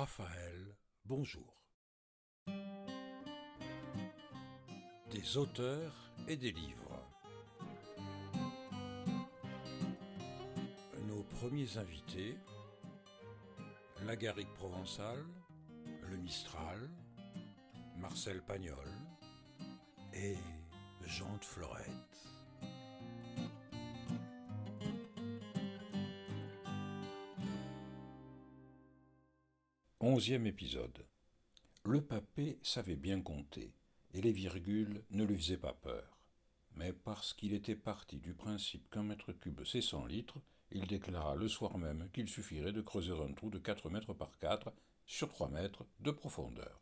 Raphaël, bonjour. Des auteurs et des livres. Nos premiers invités, la garrigue provençale, le Mistral, Marcel Pagnol et Jean de Florette. Onzième épisode. Le papé savait bien compter, et les virgules ne lui faisaient pas peur. Mais parce qu'il était parti du principe qu'un mètre cube c'est cent litres, il déclara le soir même qu'il suffirait de creuser un trou de quatre mètres par quatre sur trois mètres de profondeur.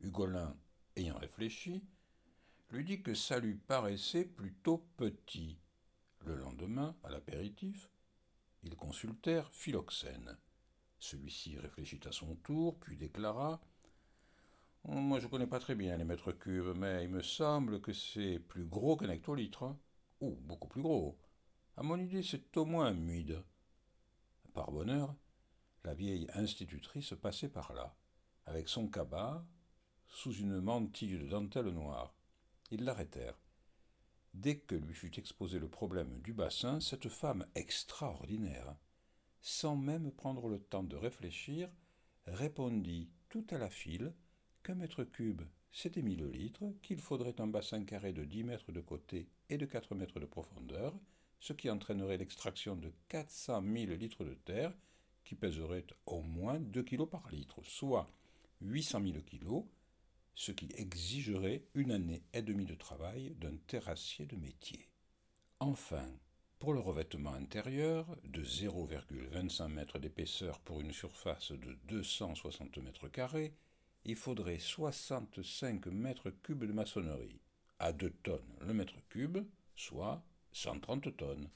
Hugolin, ayant réfléchi, lui dit que ça lui paraissait plutôt petit. Le lendemain, à l'apéritif, ils consultèrent Philoxène. Celui-ci réfléchit à son tour, puis déclara oh, Moi, je ne connais pas très bien les mètres cubes, mais il me semble que c'est plus gros qu'un hectolitre. Hein. Ou beaucoup plus gros. À mon idée, c'est au moins un muide. Par bonheur, la vieille institutrice passait par là, avec son cabas, sous une mantille de dentelle noire. Ils l'arrêtèrent. Dès que lui fut exposé le problème du bassin, cette femme extraordinaire sans même prendre le temps de réfléchir, répondit tout à la file qu'un mètre cube, c'était mille litres, qu'il faudrait un bassin carré de dix mètres de côté et de quatre mètres de profondeur, ce qui entraînerait l'extraction de quatre cent mille litres de terre, qui pèserait au moins deux kilos par litre, soit huit cent mille kilos, ce qui exigerait une année et demie de travail d'un terrassier de métier. Enfin, pour le revêtement intérieur, de 0,25 m d'épaisseur pour une surface de 260 mètres il faudrait 65 mètres cubes de maçonnerie, à 2 tonnes le mètre cube, soit 130 tonnes.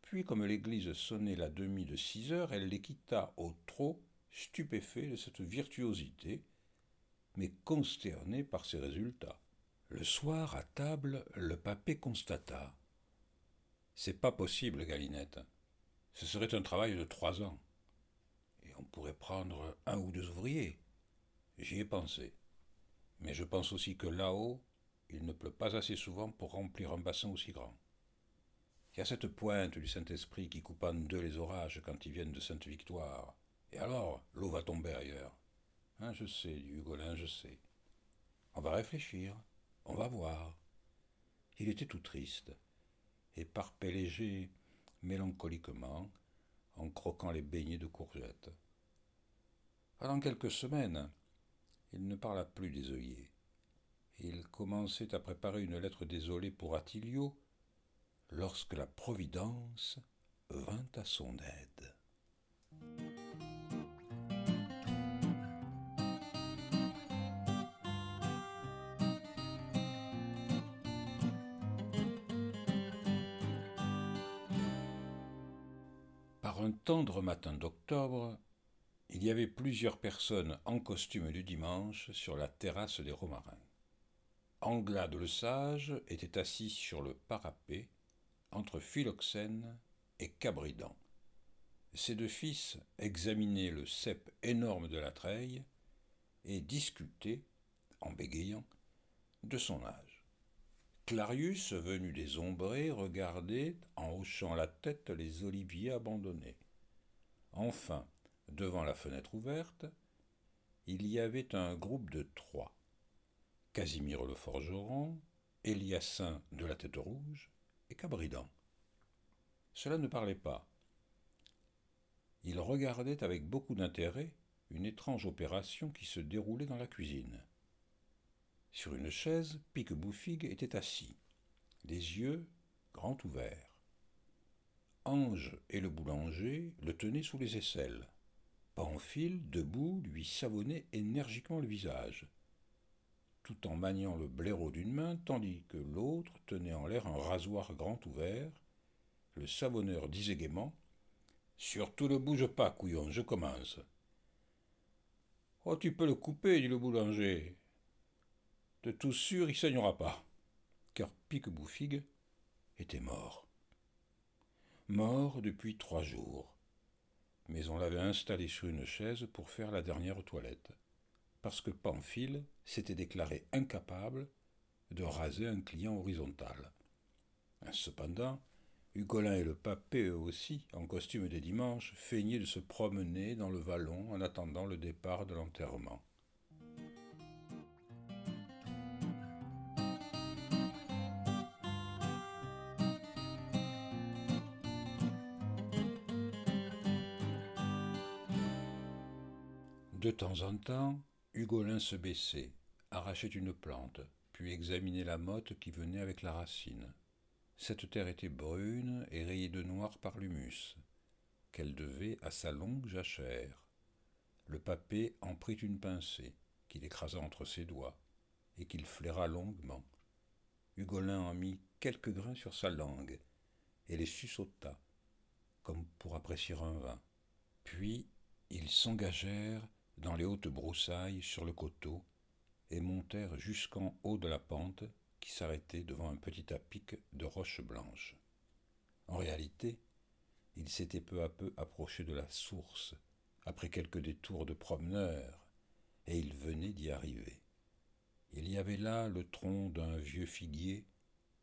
Puis, comme l'église sonnait la demi de 6 heures, elle les quitta au trot, stupéfait de cette virtuosité, mais consterné par ses résultats. Le soir, à table, le papé constata c'est pas possible, Galinette. Ce serait un travail de trois ans. Et on pourrait prendre un ou deux ouvriers. J'y ai pensé. Mais je pense aussi que là-haut, il ne pleut pas assez souvent pour remplir un bassin aussi grand. Il y a cette pointe du Saint-Esprit qui coupe en deux les orages quand ils viennent de Sainte-Victoire. Et alors, l'eau va tomber ailleurs. Hein, je sais, Hugolin, je sais. On va réfléchir, on va voir. Il était tout triste et parpait léger mélancoliquement en croquant les beignets de courgettes. Pendant quelques semaines, il ne parla plus des œillets. Il commençait à préparer une lettre désolée pour Attilio lorsque la Providence vint à son aide. Tendre matin d'octobre, il y avait plusieurs personnes en costume du dimanche sur la terrasse des Romarins. Anglade le sage était assis sur le parapet entre Philoxène et Cabridan. Ses deux fils examinaient le cep énorme de la treille et discutaient, en bégayant, de son âge. Clarius, venu des ombrés, regardait, en hochant la tête, les oliviers abandonnés. Enfin, devant la fenêtre ouverte, il y avait un groupe de trois. Casimir le forgeron, Eliassin de la tête rouge et Cabridan. Cela ne parlait pas. Ils regardaient avec beaucoup d'intérêt une étrange opération qui se déroulait dans la cuisine. Sur une chaise, Pique-Bouffigue était assis, les yeux grands ouverts. Ange et le boulanger le tenaient sous les aisselles. Pamphile, debout, lui savonnait énergiquement le visage, tout en maniant le blaireau d'une main, tandis que l'autre tenait en l'air un rasoir grand ouvert. Le savonneur disait gaiement Surtout ne bouge pas, couillon, je commence. Oh, tu peux le couper, dit le boulanger. De tout sûr, il saignera pas, car Pique-Bouffigue était mort. Mort depuis trois jours. mais on l'avait installé sur une chaise pour faire la dernière toilette, parce que Pamphile s'était déclaré incapable de raser un client horizontal. Cependant, Hugolin et le papé, eux aussi, en costume des dimanches, feignaient de se promener dans le vallon en attendant le départ de l'enterrement. De temps en temps, Hugolin se baissait, arrachait une plante, puis examinait la motte qui venait avec la racine. Cette terre était brune et rayée de noir par l'humus, qu'elle devait à sa longue jachère. Le papé en prit une pincée, qu'il écrasa entre ses doigts, et qu'il flaira longuement. Hugolin en mit quelques grains sur sa langue, et les suçota, comme pour apprécier un vin. Puis ils s'engagèrent dans les hautes broussailles sur le coteau et montèrent jusqu'en haut de la pente qui s'arrêtait devant un petit apic de roches blanches. En réalité, ils s'étaient peu à peu approchés de la source, après quelques détours de promeneurs, et ils venaient d'y arriver. Il y avait là le tronc d'un vieux figuier,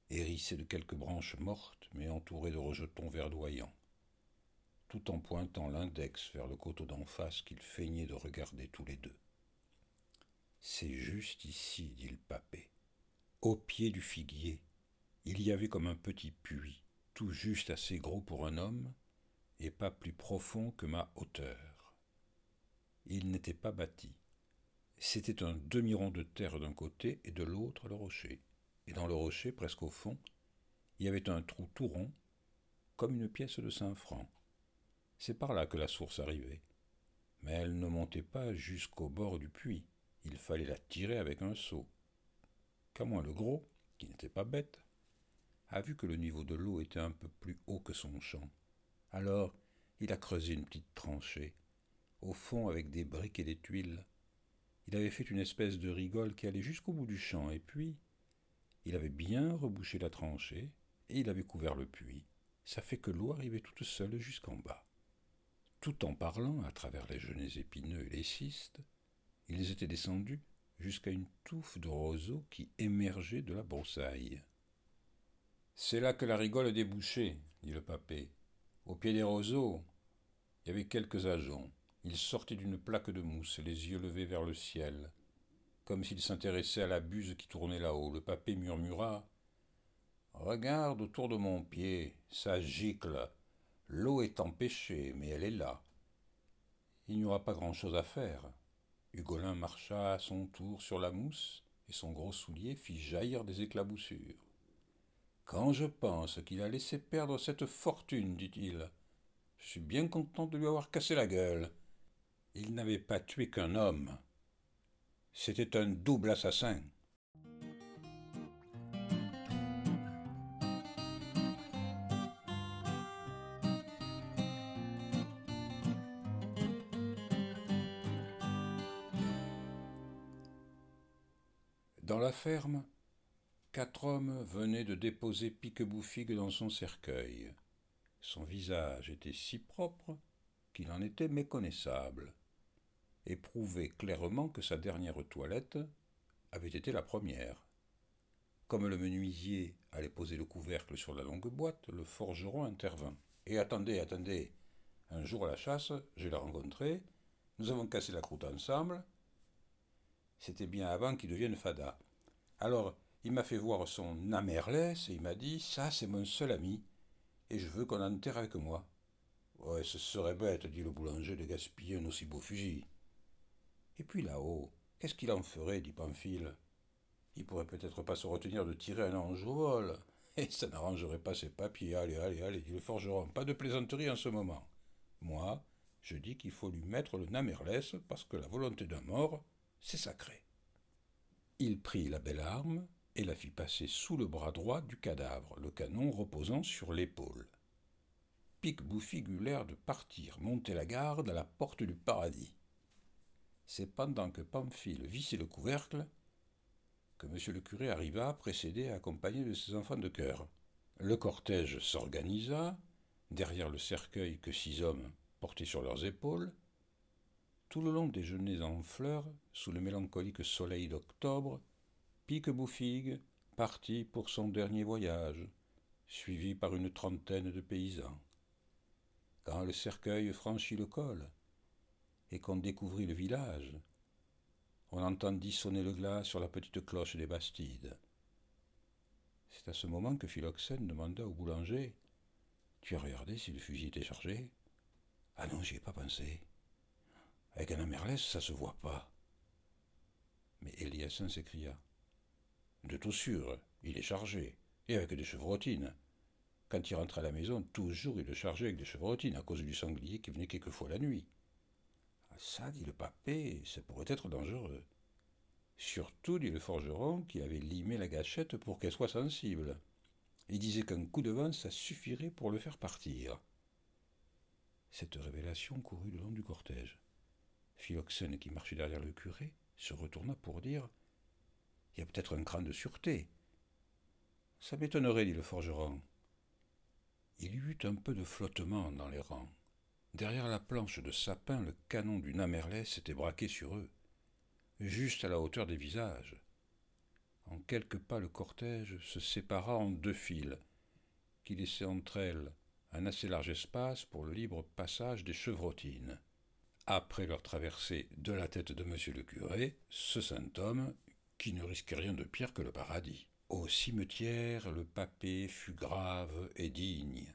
hérissé de quelques branches mortes, mais entouré de rejetons verdoyants tout en pointant l'index vers le coteau d'en face qu'ils feignaient de regarder tous les deux. C'est juste ici, dit le papé. Au pied du figuier, il y avait comme un petit puits, tout juste assez gros pour un homme, et pas plus profond que ma hauteur. Il n'était pas bâti. C'était un demi-rond de terre d'un côté et de l'autre le rocher. Et dans le rocher, presque au fond, il y avait un trou tout rond, comme une pièce de cinq francs. C'est par là que la source arrivait. Mais elle ne montait pas jusqu'au bord du puits. Il fallait la tirer avec un seau. Qu'à moins le gros, qui n'était pas bête, a vu que le niveau de l'eau était un peu plus haut que son champ. Alors, il a creusé une petite tranchée, au fond avec des briques et des tuiles. Il avait fait une espèce de rigole qui allait jusqu'au bout du champ, et puis il avait bien rebouché la tranchée, et il avait couvert le puits. Ça fait que l'eau arrivait toute seule jusqu'en bas. Tout en parlant à travers les genêts épineux et les cystes, ils étaient descendus jusqu'à une touffe de roseaux qui émergeait de la broussaille. C'est là que la rigole débouchait, dit le papé. Au pied des roseaux, il y avait quelques ajoncs. Ils sortaient d'une plaque de mousse, les yeux levés vers le ciel, comme s'ils s'intéressaient à la buse qui tournait là-haut. Le papé murmura Regarde autour de mon pied, ça gicle. L'eau est empêchée, mais elle est là. Il n'y aura pas grand-chose à faire. Hugolin marcha à son tour sur la mousse, et son gros soulier fit jaillir des éclaboussures. Quand je pense qu'il a laissé perdre cette fortune, dit-il, je suis bien content de lui avoir cassé la gueule. Il n'avait pas tué qu'un homme. C'était un double assassin. Dans la ferme, quatre hommes venaient de déposer Pique-Bouffigue dans son cercueil. Son visage était si propre qu'il en était méconnaissable, et prouvait clairement que sa dernière toilette avait été la première. Comme le menuisier allait poser le couvercle sur la longue boîte, le forgeron intervint. Et attendez, attendez. Un jour à la chasse, je l'ai rencontré, nous avons cassé la croûte ensemble, c'était bien avant qu'il devienne fada. Alors, il m'a fait voir son amerlès et il m'a dit Ça, c'est mon seul ami, et je veux qu'on enterre avec moi. Ouais, ce serait bête, dit le boulanger, de gaspiller un aussi beau fusil. Et puis là-haut, qu'est-ce qu'il en ferait, dit Pamphile Il pourrait peut-être pas se retenir de tirer un ange et ça n'arrangerait pas ses papiers. Allez, allez, allez, dit le forgeron, pas de plaisanterie en ce moment. Moi, je dis qu'il faut lui mettre le namerlès parce que la volonté d'un mort, c'est sacré. Il prit la belle arme et la fit passer sous le bras droit du cadavre, le canon reposant sur l'épaule. Eut l'air de partir monter la garde à la porte du paradis. C'est pendant que Pamphile vissait le couvercle que M. le curé arriva, précédé et accompagné de ses enfants de chœur. Le cortège s'organisa, derrière le cercueil que six hommes, portés sur leurs épaules, tout le long des genêts en fleurs, sous le mélancolique soleil d'octobre, Pique-Bouffigue partit pour son dernier voyage, suivi par une trentaine de paysans. Quand le cercueil franchit le col et qu'on découvrit le village, on entendit sonner le glas sur la petite cloche des Bastides. C'est à ce moment que Philoxène demanda au boulanger Tu as regardé si le fusil était chargé Ah non, j'y ai pas pensé. Avec un amerlès, ça se voit pas. Mais Eliassin s'écria De tout sûr, il est chargé, et avec des chevrotines. Quand il rentre à la maison, toujours il le chargeait avec des chevrotines à cause du sanglier qui venait quelquefois la nuit. Ah, ça, dit le papé, ça pourrait être dangereux. Surtout, dit le forgeron, qui avait limé la gâchette pour qu'elle soit sensible. Il disait qu'un coup de vent, ça suffirait pour le faire partir. Cette révélation courut le long du cortège. Philoxène, qui marchait derrière le curé, se retourna pour dire Il y a peut-être un cran de sûreté. Ça m'étonnerait, dit le forgeron. Il y eut un peu de flottement dans les rangs. Derrière la planche de sapin, le canon du Namerlès s'était braqué sur eux, juste à la hauteur des visages. En quelques pas, le cortège se sépara en deux files, qui laissaient entre elles un assez large espace pour le libre passage des chevrotines. Après leur traversée de la tête de monsieur le curé, ce saint homme, qui ne risquait rien de pire que le paradis. Au cimetière, le papé fut grave et digne.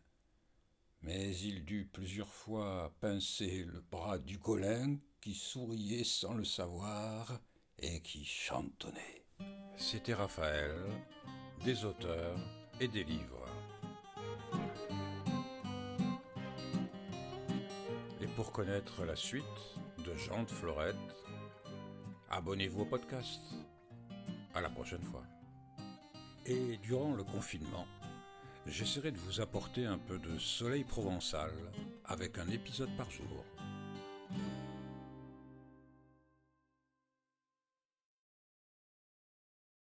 Mais il dut plusieurs fois pincer le bras du colin qui souriait sans le savoir et qui chantonnait. C'était Raphaël, des auteurs et des livres. Pour connaître la suite de Jean de Florette, abonnez-vous au podcast. À la prochaine fois. Et durant le confinement, j'essaierai de vous apporter un peu de soleil provençal avec un épisode par jour.